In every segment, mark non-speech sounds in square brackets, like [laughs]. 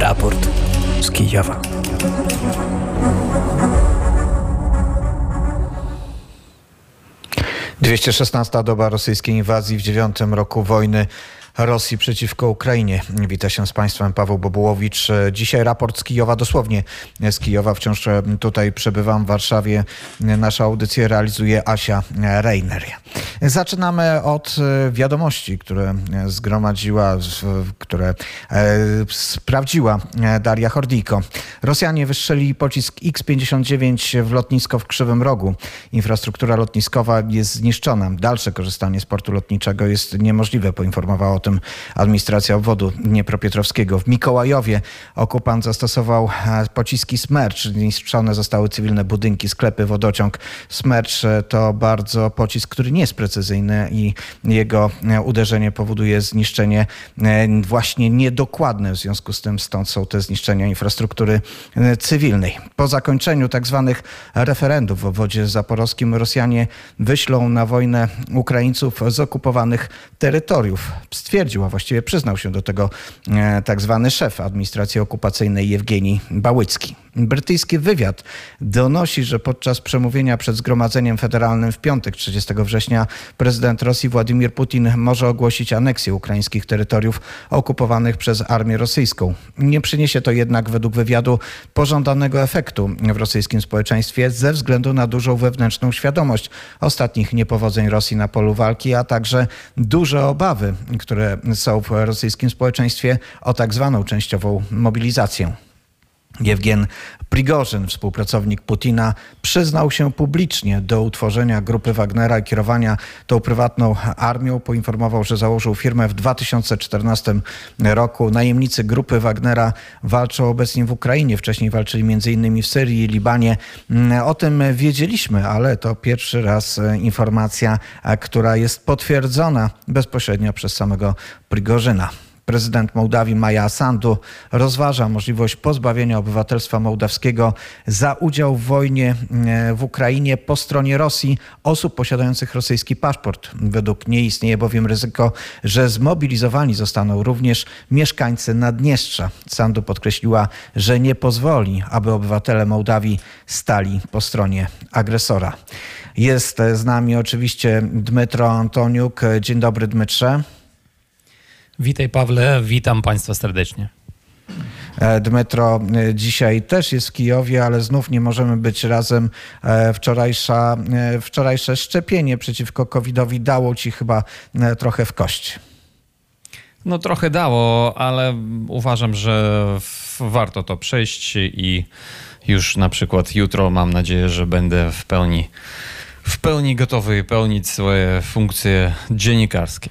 Raport z Kijowa. Dwieście szesnasta doba rosyjskiej inwazji w dziewiątym roku wojny Rosji przeciwko Ukrainie. Witam się z Państwem Paweł Bobułowicz. Dzisiaj raport z Kijowa, dosłownie z Kijowa. Wciąż tutaj przebywam w Warszawie. Naszą audycję realizuje Asia Reiner. Zaczynamy od wiadomości, które zgromadziła, które sprawdziła Daria Hordijko. Rosjanie wystrzelili pocisk X-59 w lotnisko w Krzywym Rogu. Infrastruktura lotniskowa jest zniszczona. Dalsze korzystanie z portu lotniczego jest niemożliwe, poinformowała o tym administracja obwodu Dniepropietrowskiego. W Mikołajowie okupant zastosował pociski Smercz. Zniszczone zostały cywilne budynki, sklepy, wodociąg. Smercz to bardzo pocisk, który nie jest precyzyjny i jego uderzenie powoduje zniszczenie właśnie niedokładne. W związku z tym stąd są te zniszczenia infrastruktury cywilnej. Po zakończeniu tak zwanych referendów w obwodzie zaporowskim Rosjanie wyślą na wojnę Ukraińców z okupowanych terytoriów stwierdził, a właściwie przyznał się do tego tak zwany szef administracji okupacyjnej Jewgeni Bałycki. Brytyjski wywiad donosi, że podczas przemówienia przed Zgromadzeniem Federalnym w piątek 30 września prezydent Rosji Władimir Putin może ogłosić aneksję ukraińskich terytoriów okupowanych przez armię rosyjską. Nie przyniesie to jednak według wywiadu pożądanego efektu w rosyjskim społeczeństwie ze względu na dużą wewnętrzną świadomość ostatnich niepowodzeń Rosji na polu walki, a także duże obawy, które są w rosyjskim społeczeństwie o tak zwaną częściową mobilizację. Jewgen Prigorzyn, współpracownik Putina, przyznał się publicznie do utworzenia grupy Wagnera i kierowania tą prywatną armią. Poinformował, że założył firmę w 2014 roku. Najemnicy grupy Wagnera walczą obecnie w Ukrainie. Wcześniej walczyli m.in. w Syrii i Libanie. O tym wiedzieliśmy, ale to pierwszy raz informacja, która jest potwierdzona bezpośrednio przez samego Prigorzyna. Prezydent Mołdawii Maja Sandu rozważa możliwość pozbawienia obywatelstwa mołdawskiego za udział w wojnie w Ukrainie po stronie Rosji osób posiadających rosyjski paszport. Według niej istnieje bowiem ryzyko, że zmobilizowani zostaną również mieszkańcy Naddniestrza. Sandu podkreśliła, że nie pozwoli, aby obywatele Mołdawii stali po stronie agresora. Jest z nami oczywiście Dmytro Antoniuk. Dzień dobry Dmytrze. Witaj Pawle, witam Państwa serdecznie. Dmytro dzisiaj też jest w Kijowie, ale znów nie możemy być razem. Wczorajsza, wczorajsze szczepienie przeciwko COVID-owi dało ci chyba trochę w kość. No trochę dało, ale uważam, że warto to przejść i już na przykład jutro mam nadzieję, że będę w pełni, w pełni gotowy pełnić swoje funkcje dziennikarskie.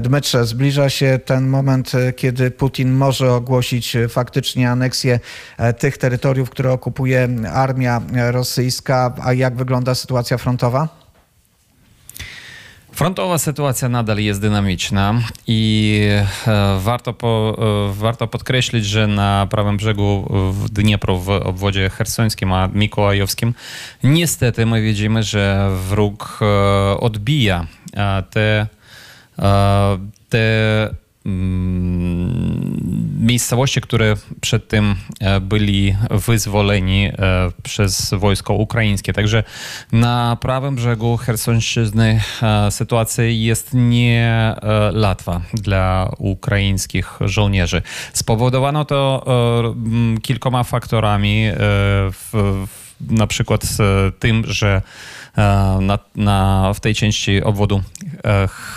Dmytrze, zbliża się ten moment, kiedy Putin może ogłosić faktycznie aneksję tych terytoriów, które okupuje armia rosyjska. A jak wygląda sytuacja frontowa? Frontowa sytuacja nadal jest dynamiczna i warto, po, warto podkreślić, że na prawym brzegu w Dniepru, w obwodzie hersońskim, a mikołajowskim, niestety my widzimy, że wróg odbija te te miejscowości, które przed tym byli wyzwoleni przez wojsko ukraińskie. Także na prawym brzegu Chersonszczyzny sytuacja jest nie łatwa dla ukraińskich żołnierzy. Spowodowano to kilkoma faktorami, na przykład tym, że na, na, w tej części obwodu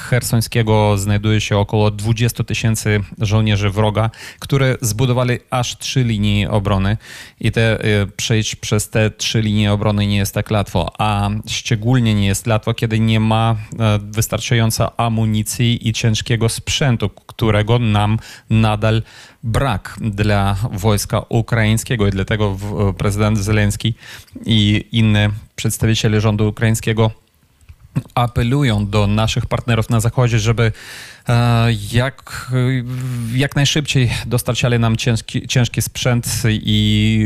hersońskiego znajduje się około 20 tysięcy żołnierzy wroga, które zbudowali aż trzy linie obrony. I te, przejść przez te trzy linie obrony nie jest tak łatwo, a szczególnie nie jest łatwo, kiedy nie ma wystarczająco amunicji i ciężkiego sprzętu, którego nam nadal brak dla wojska ukraińskiego i dlatego prezydent Zelenski i inne przedstawiciele rządu ukraińskiego apelują do naszych partnerów na Zachodzie, żeby jak, jak najszybciej dostarczali nam ciężki, ciężki sprzęt i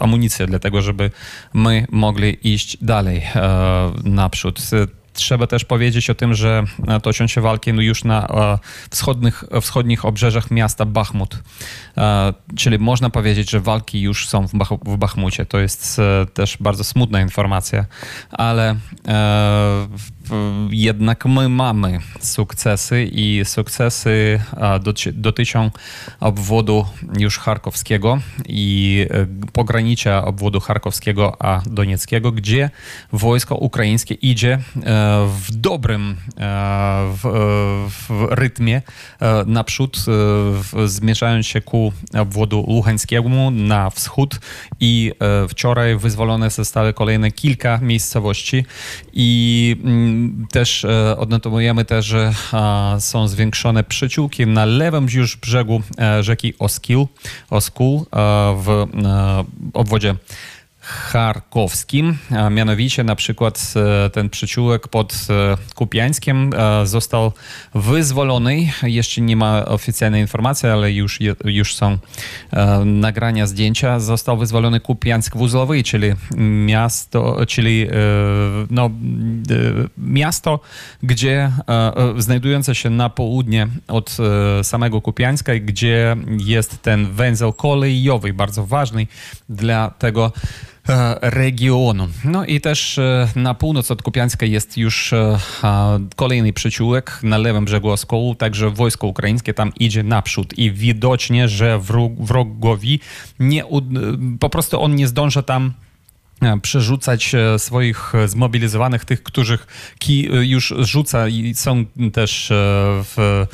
amunicję, dlatego żeby my mogli iść dalej naprzód. Trzeba też powiedzieć o tym, że toczą się walki no już na wschodnich, wschodnich obrzeżach miasta Bachmut. Czyli można powiedzieć, że walki już są w, Bach w Bachmucie. To jest też bardzo smutna informacja, ale jednak my mamy sukcesy i sukcesy dotyczą obwodu już charkowskiego i e, pogranicza obwodu charkowskiego a donieckiego, gdzie wojsko ukraińskie idzie e, w dobrym e, w, w rytmie naprzód, zmierzając się ku obwodu luchańskiemu na wschód i wczoraj wyzwolone zostały kolejne kilka miejscowości i mm, też e, odnotowujemy też, że są zwiększone przyciółki na lewym już brzegu e, rzeki Oskil, Oskul e, w obwodzie charkowskim. Mianowicie na przykład e, ten przyciółek pod e, Kupiańskiem e, został wyzwolony. Jeszcze nie ma oficjalnej informacji, ale już, już są nagrania, zdjęcia. Został wyzwolony Kupiańsk Wuzlowy, czyli miasto, czyli no, miasto, gdzie znajdujące się na południe od samego Kupiańska, gdzie jest ten węzeł kolejowy, bardzo ważny dla tego regionu. No i też e, na północ od Kupiańska jest już e, kolejny przyciółek na lewym brzegu Oskołu, także wojsko ukraińskie tam idzie naprzód i widocznie, że wrogowi nie, po prostu on nie zdąży tam przerzucać swoich zmobilizowanych, tych, których już rzuca i są też w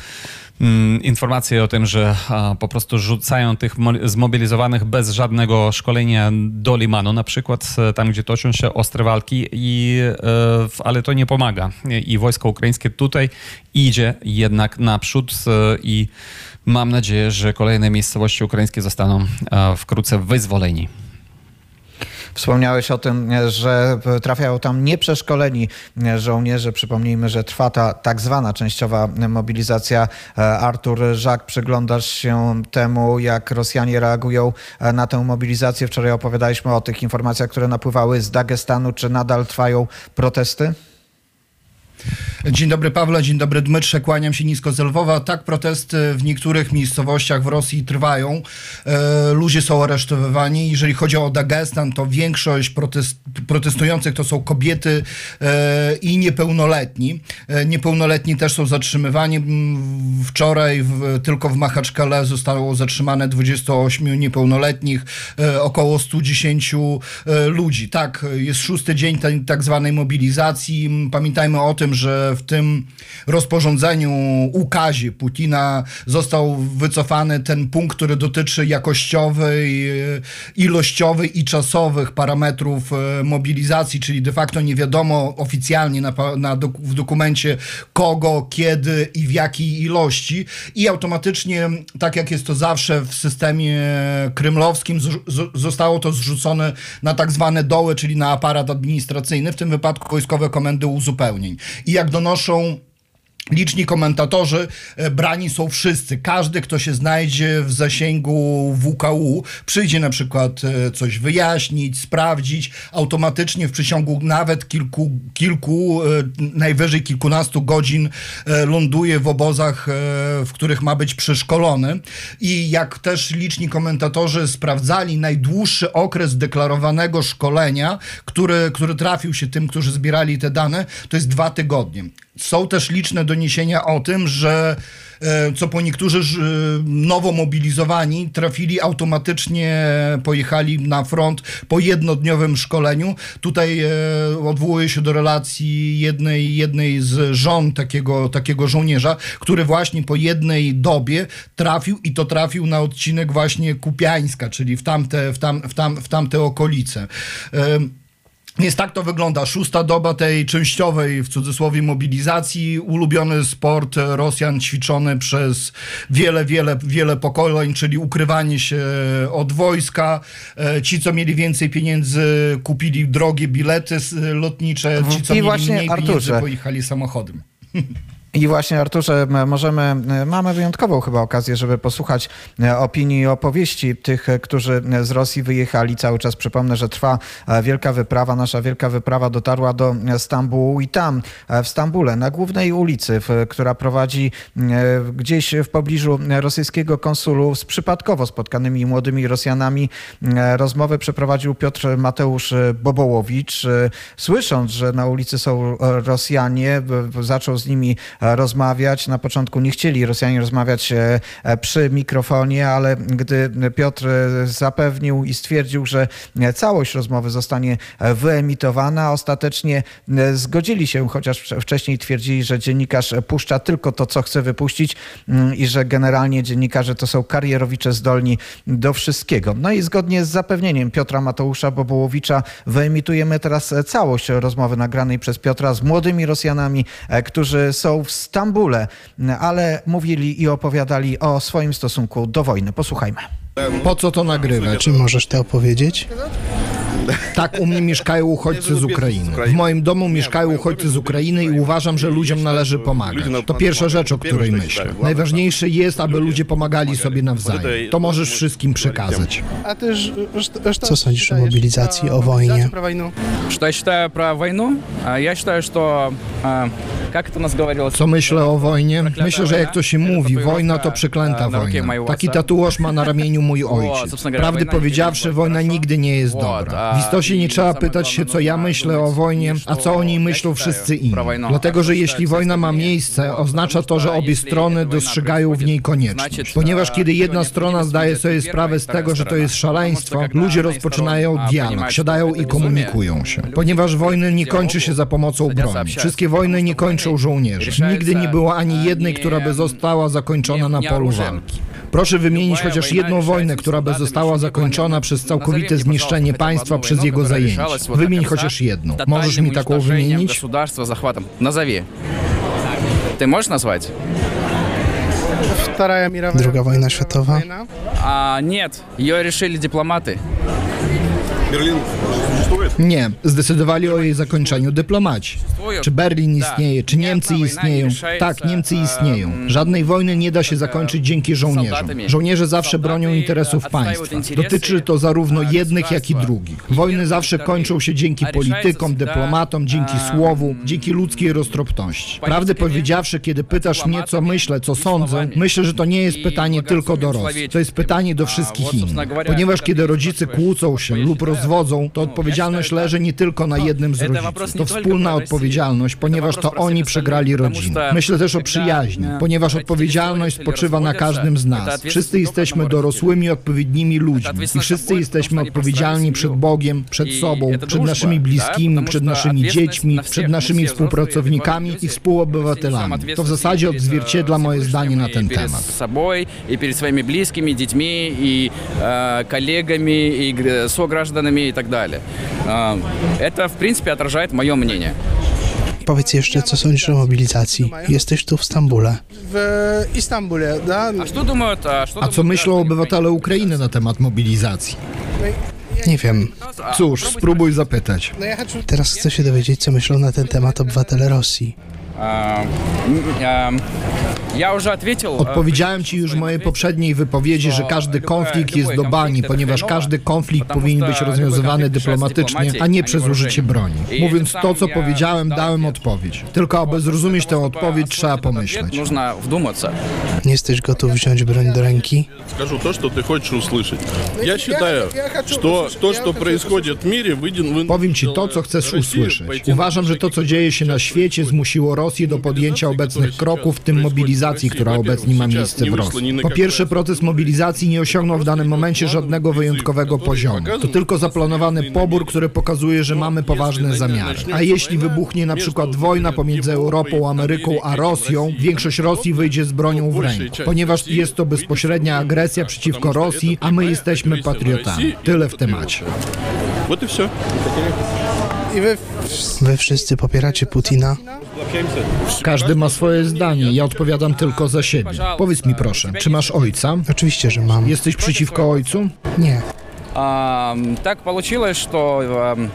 informacje o tym, że po prostu rzucają tych zmobilizowanych bez żadnego szkolenia do Limanu, na przykład e, tam, gdzie toczą się ostre walki, i, e, ale to nie pomaga. I wojsko ukraińskie tutaj idzie jednak naprzód e, i mam nadzieję, że kolejne miejscowości ukraińskie zostaną wkrótce wyzwoleni. Wspomniałeś o tym, że trafiają tam nieprzeszkoleni żołnierze. Przypomnijmy, że trwa ta tak zwana częściowa mobilizacja. Artur Żak, przyglądasz się temu, jak Rosjanie reagują na tę mobilizację. Wczoraj opowiadaliśmy o tych informacjach, które napływały z Dagestanu. Czy nadal trwają protesty? Dzień dobry Pawle, dzień dobry Dmytrze, kłaniam się nisko z Lwowa. Tak, protesty w niektórych miejscowościach w Rosji trwają. E, ludzie są aresztowywani. Jeżeli chodzi o Dagestan, to większość protest, protestujących to są kobiety e, i niepełnoletni. E, niepełnoletni też są zatrzymywani. Wczoraj w, tylko w Machaczkale zostało zatrzymane 28 niepełnoletnich, około 110 e, ludzi. Tak, jest szósty dzień tej tak zwanej mobilizacji. Pamiętajmy o tym, że w tym rozporządzeniu, ukazie Putina został wycofany ten punkt, który dotyczy jakościowej, ilościowej i czasowych parametrów e, mobilizacji, czyli de facto nie wiadomo oficjalnie na, na w dokumencie kogo, kiedy i w jakiej ilości i automatycznie, tak jak jest to zawsze w systemie krymlowskim, zostało to zrzucone na tak zwane doły, czyli na aparat administracyjny, w tym wypadku wojskowe komendy uzupełnień. I jak naszą Liczni komentatorzy, e, brani są wszyscy. Każdy, kto się znajdzie w zasięgu WKU, przyjdzie na przykład e, coś wyjaśnić, sprawdzić, automatycznie w przeciągu nawet kilku, kilku e, najwyżej kilkunastu godzin ląduje w obozach, w których ma być przeszkolony. I jak też liczni komentatorzy sprawdzali, najdłuższy okres deklarowanego szkolenia, który, który trafił się tym, którzy zbierali te dane, to jest dwa tygodnie. Są też liczne doniesienia o tym, że e, co po niektórzy e, nowo mobilizowani trafili automatycznie, pojechali na front po jednodniowym szkoleniu. Tutaj e, odwołuję się do relacji jednej, jednej z żon takiego, takiego żołnierza, który właśnie po jednej dobie trafił i to trafił na odcinek właśnie Kupiańska, czyli w tamte, w tam, w tam, w tamte okolice. Więc tak to wygląda. Szósta doba tej częściowej, w cudzysłowie, mobilizacji. Ulubiony sport Rosjan ćwiczony przez wiele, wiele, wiele pokoleń, czyli ukrywanie się od wojska. E, ci, co mieli więcej pieniędzy, kupili drogie bilety lotnicze. Ci, co I mieli mniej Arturze. pieniędzy, pojechali samochodem. [laughs] I właśnie Arturze, możemy, mamy wyjątkową chyba okazję, żeby posłuchać e, opinii i opowieści tych, e, którzy z Rosji wyjechali. Cały czas przypomnę, że trwa e, wielka wyprawa. Nasza wielka wyprawa dotarła do e, Stambułu i tam, e, w Stambule, na głównej ulicy, która prowadzi e, gdzieś w pobliżu rosyjskiego konsulu z przypadkowo spotkanymi młodymi Rosjanami, e, rozmowę przeprowadził Piotr Mateusz e, Bobołowicz. E, Słysząc, że na ulicy są e, Rosjanie, zaczął z nimi e, rozmawiać. Na początku nie chcieli Rosjanie rozmawiać e, e, przy mikrofonie, ale gdy Piotr e, zapewnił i stwierdził, że całość rozmowy zostanie wyemitowana, ostatecznie zgodzili się, chociaż wcz- wcześniej twierdzili, że dziennikarz puszcza tylko to, co chce wypuścić mm, i że generalnie dziennikarze to są karierowicze zdolni do wszystkiego. No i zgodnie z zapewnieniem Piotra Mateusza Bobołowicza wyemitujemy teraz całość rozmowy nagranej przez Piotra z młodymi Rosjanami, którzy są w Stambule, m, ale mówili i opowiadali o swoim stosunku do wojny. Posłuchajmy. Po co to nagrywać? Czy możesz to opowiedzieć? Tak, u mnie mieszkają uchodźcy z Ukrainy. W moim domu mieszkają uchodźcy z Ukrainy i uważam, że ludziom należy pomagać. To pierwsza rzecz, o której myślę. Najważniejsze jest, aby ludzie pomagali sobie nawzajem. To możesz wszystkim przekazać. A ty Co sądzisz o mobilizacji, o wojnie? Что я считаю про войну? А, Я считаю, что, а, как это у нас говорилось, Co myślę o wojnie? Myślę, że jak to się mówi, wojna to przeklęta wojna. Taki tatuaż ma na ramieniu mój ojciec. Prawdę powiedziawszy, wojna nigdy nie jest dobra. W istocie nie trzeba pytać się, co ja myślę o wojnie, a co o niej myślą wszyscy inni. Dlatego, że jeśli wojna ma miejsce, oznacza to, że obie strony dostrzegają w niej konieczność. Ponieważ kiedy jedna strona zdaje sobie sprawę z tego, że to jest szaleństwo, ludzie rozpoczynają dialog, siadają i komunikują się. Ponieważ wojny nie kończy się za pomocą broni. Wszystkie wojny nie kończą żołnierzy. Nigdy nie było ani jednej, która by została zakończona na polu walki. Proszę wymienić chociaż jedną wojnę, która by została zakończona przez całkowite zniszczenie państwa przez jego zajęcie. Wymień chociaż jedną. Możesz mi taką wymienić? Государство захватом. Назови. Ты можешь назвать? Druga wojna światowa? А, нет, ее решили дипломаты. Nie, zdecydowali o jej zakończeniu dyplomaci. Czy Berlin istnieje, czy Niemcy istnieją? Tak, Niemcy istnieją. Żadnej wojny nie da się zakończyć dzięki żołnierzom. Żołnierze zawsze bronią interesów państwa. Dotyczy to zarówno jednych, jak i drugich. Wojny zawsze kończą się dzięki politykom, dyplomatom, dzięki słowu, dzięki ludzkiej roztropności. Prawdę powiedziawszy, kiedy pytasz mnie, co myślę, co sądzę, myślę, że to nie jest pytanie tylko do Rosji. To jest pytanie do wszystkich innych. Ponieważ kiedy rodzice kłócą się lub rozwodzą, to odpowiedzialność leży nie tylko na jednym z rodziców. To wspólna odpowiedzialność, ponieważ to oni przegrali rodzinę. Myślę też o przyjaźni, ponieważ odpowiedzialność spoczywa na każdym z nas. Wszyscy jesteśmy dorosłymi, odpowiednimi ludźmi i wszyscy jesteśmy odpowiedzialni przed Bogiem, przed sobą, przed naszymi bliskimi, przed naszymi dziećmi, przed naszymi współpracownikami i współobywatelami. To w zasadzie odzwierciedla moje zdanie na ten перед temat. собой, и перед своими близкими, детьми, и э, коллегами, и г- согражданами и так далее. Э, это, в принципе, отражает мое мнение. Powiedz jeszcze, co sądzisz o mobilizacji. Jesteś tu w Stambule. в Истамбуле, да. А что думают... А, что A co думают myślą граждане obywatele Ukrainy na temat mobilizacji? Nie wiem. Украины? А, Cóż, попробуйте spróbuj zapytać. Но я хочу Teraz chcę się dowiedzieć, co myślą na ten temat obywatele Rosji. А, м, а, Я уже ответил. э, Odpowiedziałem Ci już w mojej poprzedniej wypowiedzi, że każdy konflikt jest do bani, ponieważ każdy konflikt powinien być rozwiązywany dyplomatycznie, a nie przez użycie broni. Mówiąc to, co powiedziałem, dałem odpowiedź. Tylko aby zrozumieć tę odpowiedź, trzeba pomyśleć. Нужно вдуматься. Nie jesteś gotów wziąć broń do ręki? Скажу то, что ты хочешь услышать. Я считаю, я хочу что услышать, то, я что хочу происходит в мире, выйден... вы- Powiem Ci to, co chcesz usłyszeć. Uważam, że to, co dzieje się na świecie, zmusiło Rosję do podjęcia obecnych kroków, w tym mobilizacji, która obecnie ma miejsce w Rosji. Po pierwsze, proces mobilizacji nie osiągnął w danym momencie żadnego wyjątkowego poziomu. To tylko zaplanowany pobór, który pokazuje, że mamy poważne zamiary. A jeśli wybuchnie na przykład wojna pomiędzy Europą, Ameryką a Rosją, większość Rosji wyjdzie z bronią w ręku, ponieważ jest to bezpośrednia agresja przeciwko Rosji, a my jesteśmy patriotami. Tyle w temacie. Вот и все. и вы Wy wszyscy popieracie Putina? Każdy ma swoje zdanie, ja odpowiadam tylko za siebie. Powiedz mi proszę, czy masz ojca? Oczywiście, że mam. Jesteś przeciwko ojcu? Nie. А, Так получилось, что А, и-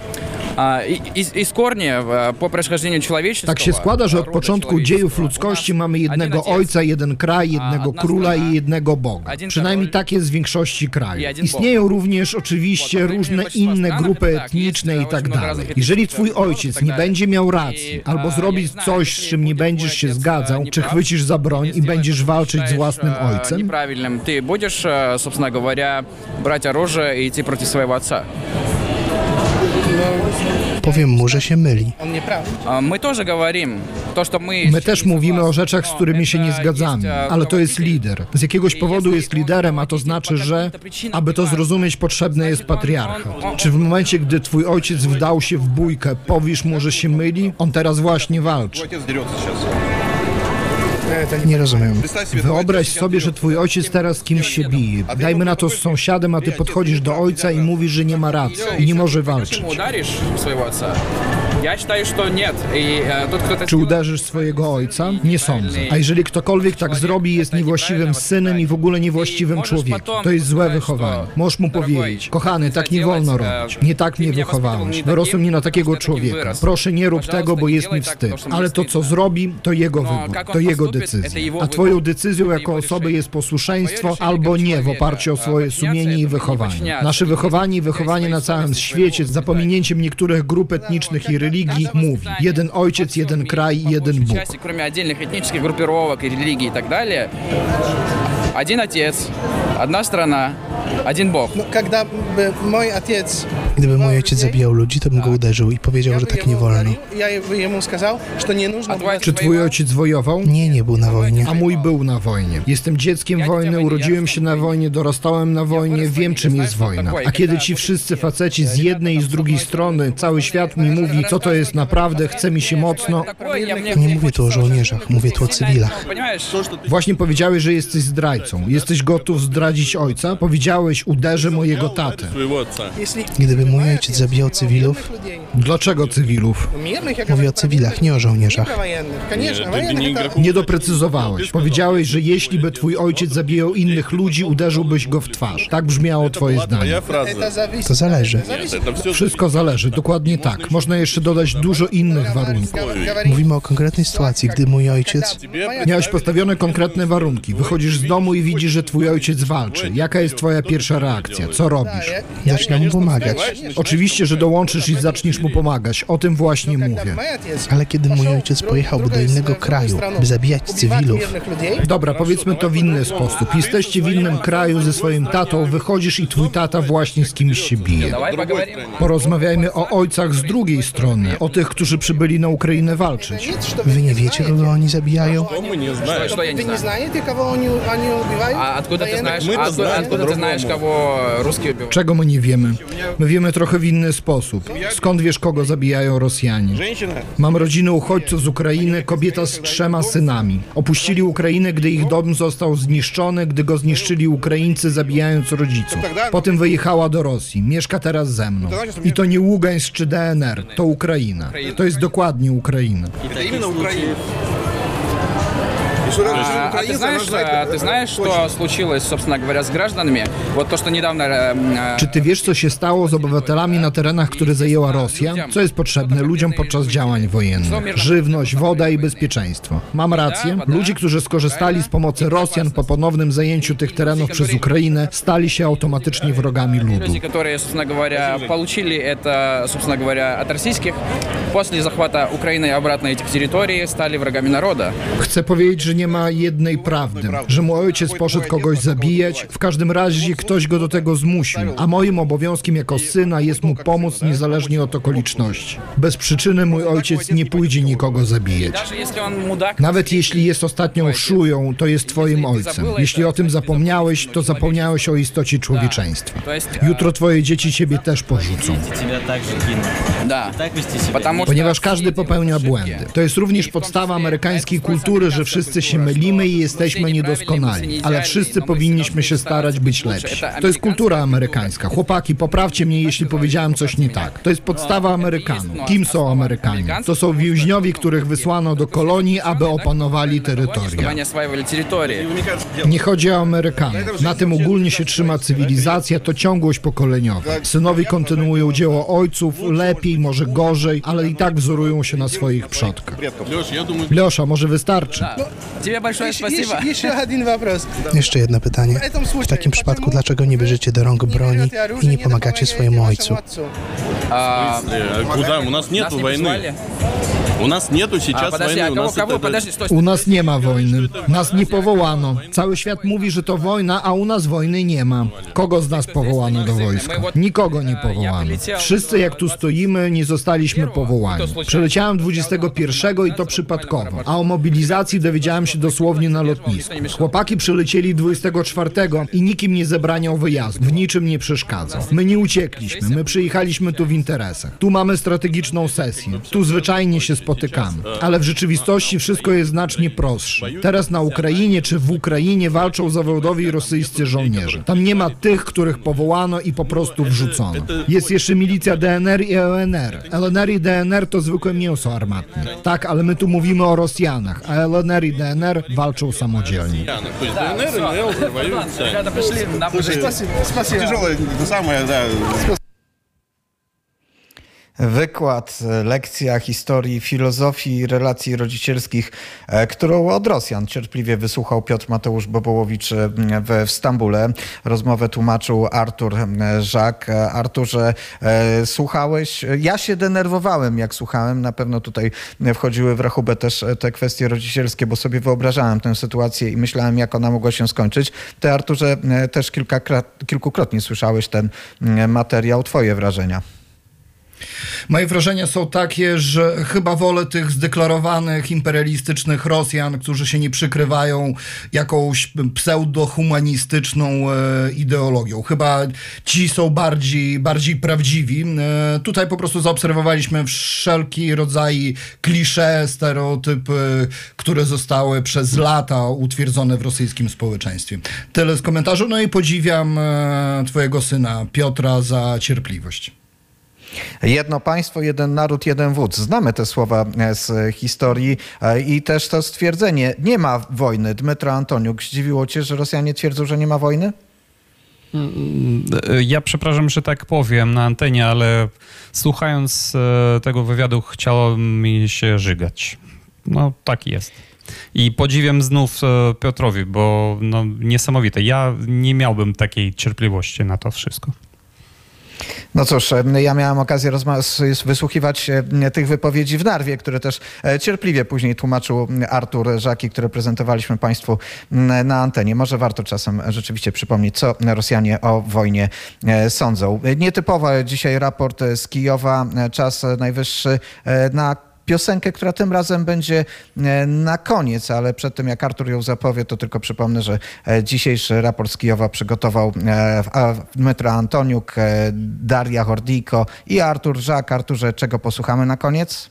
из, из корня э, по происхождению человеческого... Tak się składa, że od рода początku dziejów человеческого ludzkości у нас mamy один jednego отец, ojca, jeden kraj, jednego одна króla страна, i jednego Boga. один Przynajmniej король tak jest w większości i krajów. jeden Istnieją również oczywiście Вот, во времени różne большинства inne стран grupy это так, etniczne есть i tak очень много dalej. разных Jeżeli этнических twój народов и ojciec так nie далее. będzie miał I, racji, a, albo ja zrobi nie знаю, coś, z jeśli czym nie będzie będziesz twój się ojciec, zgadzał, e, czy niepraw, chwycisz za broń i если będziesz ты walczyć z считаешь, własnym э, ojcem, неправильным, ты будешь, э, собственно говоря, брать оружие и идти против своего отца. Powiem mu, że się myli. My też mówimy o rzeczach, z którymi się nie zgadzamy, ale to jest lider. Z jakiegoś powodu jest liderem, a to znaczy, że aby to zrozumieć, potrzebny jest patriarcha. Czy w momencie, gdy twój ojciec wdał się w bójkę, powiesz mu, że się myli? On teraz właśnie walczy. Nie rozumiem. Wyobraź sobie, że twój ojciec teraz kimś się bije. Dajmy na to z sąsiadem, a ty podchodzisz do ojca i mówisz, że nie ma racji i nie może walczyć. Czy uderzysz swojego ojca? Nie sądzę. A jeżeli ktokolwiek tak zrobi, jest niewłaściwym synem i w ogóle niewłaściwym człowiekiem. To jest złe wychowanie. Możesz mu powiedzieć, kochany, tak nie wolno robić. Nie tak mnie wychowałeś. Wyrosłem nie na takiego człowieka. Proszę nie rób tego, bo jest mi wstyd. Ale to, co zrobi, to jego wybór, to jego decyzja. A twoją decyzją jako osoby jest posłuszeństwo albo nie w oparciu o swoje sumienie i wychowanie. Nasze wychowanie i wychowanie na całym świecie z zapominięciem niektórych grup etnicznych i religii mówi jeden ojciec, jeden kraj, jeden большей Bóg. части, кроме отдельных этнических группировок и религий и так далее, один отец, одна страна, один Бог. Но когда бы мой отец... Gdyby mój ojciec zabijał ludzi, to bym go uderzył i powiedział, я że бы tak ему nie wolno. говорил, Я бы ему сказал, что не нужно... А твой было Czy twój ojciec wojował? Nie, nie był na wojnie. A mój był na wojnie. Jestem dzieckiem wojny, urodziłem się na wojnie, dorastałem na wojnie, wiem czym jest wojna. A kiedy ci wszyscy faceci z jednej i z drugiej strony, cały świat mi mówi, co to jest naprawdę, chce mi się mocno, Такое я мне... Nie mówię tu o żołnierzach, mówię tu o cywilach. Понимаешь? właśnie powiedziałeś, że jesteś zdrajcą. Jesteś gotów zdradzić ojca? Powiedziałeś, powiedziałeś, uderzę mojego tatę. Gdyby mój ojciec zabijał cywilów... Dlaczego cywilów? Mówię o cywilach, nie o żołnierzach. Nie doprecyzowałeś. Powiedziałeś, że jeśli by twój ojciec zabijał innych ludzi, uderzyłbyś go w twarz. Tak brzmiało twoje zdanie. To zależy. Wszystko zależy, dokładnie tak. Można jeszcze dodać dużo innych warunków. Mówimy o konkretnej sytuacji, gdy mój ojciec... Miałeś postawione konkretne warunki. Wychodzisz z domu i widzisz, że twój ojciec walczy. Jaka jest twoja pierwsza reakcja? Co robisz? я- Zaczyna mu pomagać. Oczywiście, że dołączysz i zaczniesz mu pomagać. O tym właśnie Когда mówię. мой отец Ale kiedy mój пошел ojciec в друг- pojechałby do другой- innego в другую kraju, страну by zabijać убивать cywilów, мирных людей, Dobra, powiedzmy to w inny sposób. Jesteście w innym kraju ze swoim tatą, wychodzisz i twój tata właśnie z kimś się bije. Давай поговорим. Porozmawiajmy o ojcach z drugiej strony, o tych, którzy przybyli na Ukrainę walczyć. Nic, что wy nie не wiecie, знаете. kogo oni zabijają? мы не знаем. Что я не Вы не знаю? знаете, кого они, они убивают? А откуда ты Военных? знаешь, Мы-то а откуда, знаем откуда ты знаешь, Czego my nie wiemy? My wiemy trochę w inny sposób. Skąd wiesz, kogo zabijają Rosjanie? Mam rodzinę uchodźców z Ukrainy, kobieta z trzema synami. Opuścili Ukrainę, gdy ich dom został zniszczony, gdy go zniszczyli Ukraińcy, zabijając rodziców. Potem wyjechała do Rosji. Mieszka teraz ze mną. I to nie Ługańsk czy DNR, to Ukraina. To jest dokładnie Ukraina. I to jest Ukraina А, а ты украинцы, знаешь, она знает, а, э, ты знаешь, точно. что случилось, собственно говоря, с гражданами? Вот то, что недавно... э, э, Czy ty wiesz, co się stało z obywatelami na terenach, które zajęła Rosja? Co jest potrzebne ludziom podczas działań wojennych? Żywność, woda i bezpieczeństwo. Mam rację? Ludzi, którzy skorzystali z pomocy Rosjan po ponownym zajęciu tych terenów przez Ukrainę, stali się automatycznie wrogami ludu. Люди, которые, собственно говоря, получили это, собственно говоря, от российских, после захвата Украины и обратно этих территорий стали врагами народа. Chcę powiedzieć, że nie nie ma jednej prawdy, że mój ojciec poszedł kogoś zabijać, w każdym razie ktoś go do tego zmusił, a moim obowiązkiem jako syna jest mu pomóc niezależnie od okoliczności. Bez przyczyny mój ojciec nie pójdzie nikogo zabijać. Nawet jeśli jest ostatnią szują, to jest twoim ojcem. Jeśli o tym zapomniałeś, to zapomniałeś o istocie człowieczeństwa. Jutro twoje dzieci ciebie też porzucą. Ponieważ każdy popełnia błędy. To jest również podstawa amerykańskiej kultury, że wszyscy się mylimy i jesteśmy niedoskonali, ale wszyscy powinniśmy się starać być lepsi. To jest kultura amerykańska. Chłopaki, poprawcie mnie, jeśli powiedziałem coś nie tak. To jest podstawa Amerykanów. Kim są Amerykanie? To są więźniowie, których wysłano do kolonii, aby opanowali terytoria. Чтобы они осваивали территории. Nie chodzi o Amerykanów. Na tym ogólnie się trzyma cywilizacja, to ciągłość pokoleniowa. Synowie kontynuują dzieło ojców, lepiej, może gorzej, ale i tak wzorują się na swoich przodkach. Леш, я думаю, Leosza, może wystarczy. Тебе большое Еще, спасибо. еще- еще один вопрос. Jeszcze jedno pytanie. W takim przypadku, dlaczego nie bierzecie do rąk Не broni берете оружие, i nie не pomagacie помогаете swojemu вашему ojcu? отцу? А, э, куда? У нас нас нету не войны. позвали? У нас нету А, сейчас подожди, войны. а У кого, нас кого? это- Подожди, стой, U стой. nas nie ma wojny. Nas nie powołano. Cały świat mówi, że to wojna, a u nas wojny nie ma. Kogo z nas powołano do wojska? Nikogo nie powołano. Wszyscy jak tu stoimy, nie zostaliśmy powołani. Przeleciałem 21 i to przypadkowo, a o mobilizacji dowiedziałem się dosłownie na lotnisku. Chłopaki przylecieli 24 i nikim nie zabraniał wyjazdu. W niczym nie przeszkadzał. My nie uciekliśmy, my przyjechaliśmy tu w interesach. Tu mamy strategiczną sesję. Tu zwyczajnie się spotykamy. Ale w rzeczywistości wszystko jest znacznie prostsze. Teraz na Ukrainie czy w Ukrainie walczą zawodowi rosyjscy żołnierze. Tam nie ma tych, których powołano i po prostu wrzucono. Jest jeszcze milicja DNR i LNR. LNR i DNR to zwykłe mięso armatne. Tak, ale my tu mówimy o Rosjanach, a LNR i DNR walczą samodzielnie. То есть ДНР и НЛ уже воюют сами. Ребята пришли, нам жить. Спасибо. Спасибо. Тяжелое, это самое, да. Wykład, e, lekcja historii, filozofii relacji rodzicielskich, e, którą od Rosjan cierpliwie wysłuchał Piotr Mateusz Bobołowicz e, w, Stambule. Rozmowę tłumaczył Artur Żak. Arturze, słuchałeś? Ja się denerwowałem, jak słuchałem. Na pewno tutaj wchodziły w rachubę też te kwestie rodzicielskie, bo sobie wyobrażałem tę sytuację i myślałem, jak ona mogła się skończyć. Ty, Arturze, też kilkakrat, kilkukrotnie słyszałeś ten materiał. Twoje wrażenia? Moje wrażenia są takie, że chyba wolę tych zdeklarowanych imperialistycznych Rosjan, którzy się nie przykrywają jakąś pseudohumanistyczną e, ideologią. Chyba ci są bardziej, bardziej prawdziwi. E, tutaj po prostu zaobserwowaliśmy wszelki rodzaj klisze, stereotypy, które zostały przez lata utwierdzone w rosyjskim społeczeństwie. Tyle z komentarzu. No i podziwiam e, twojego syna Piotra za cierpliwość. Jedno państwo, jeden naród, jeden wódz. Znamy te słowa e, z historii e, i też to stwierdzenie. Nie ma wojny. Dmytro Antoniuk, zdziwiło cię, że Rosjanie twierdzą, że nie ma wojny? Ja przepraszam, że tak powiem na antenie, ale słuchając e, tego wywiadu chciało mi się żygać. No tak jest. I podziwiam znów e, Piotrowi, bo no, niesamowite. Ja nie miałbym takiej cierpliwości na to wszystko. No cóż, e, ja miałem okazję wysłuchiwać e, tych wypowiedzi w Narwie, które też e, cierpliwie później tłumaczył Artur Żaki, które prezentowaliśmy Państwu na antenie. Może warto czasem rzeczywiście przypomnieć, co Rosjanie o wojnie sądzą. Nietypowy dzisiaj raport z Kijowa. Czas najwyższy na piosenkę, która tym razem będzie e, na koniec, ale przed tym jak Artur ją zapowie, to tylko przypomnę, że e, dzisiejszy raport z Kijowa przygotował Dmytro Antoniuk, e, Daria Hordijko i Artur Żak. Arturze, czego posłuchamy na koniec?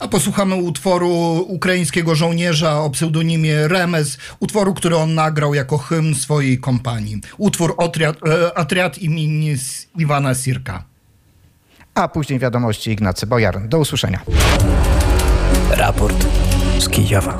A posłuchamy utworu ukraińskiego żołnierza o pseudonimie Remes, utworu, który on nagrał jako hymn swojej kompanii. Utwór Otriad, Atriad imieni S- Iwana Sirka. A później wiadomości Ignacy Bojar. Do usłyszenia. Raport z Kijowa.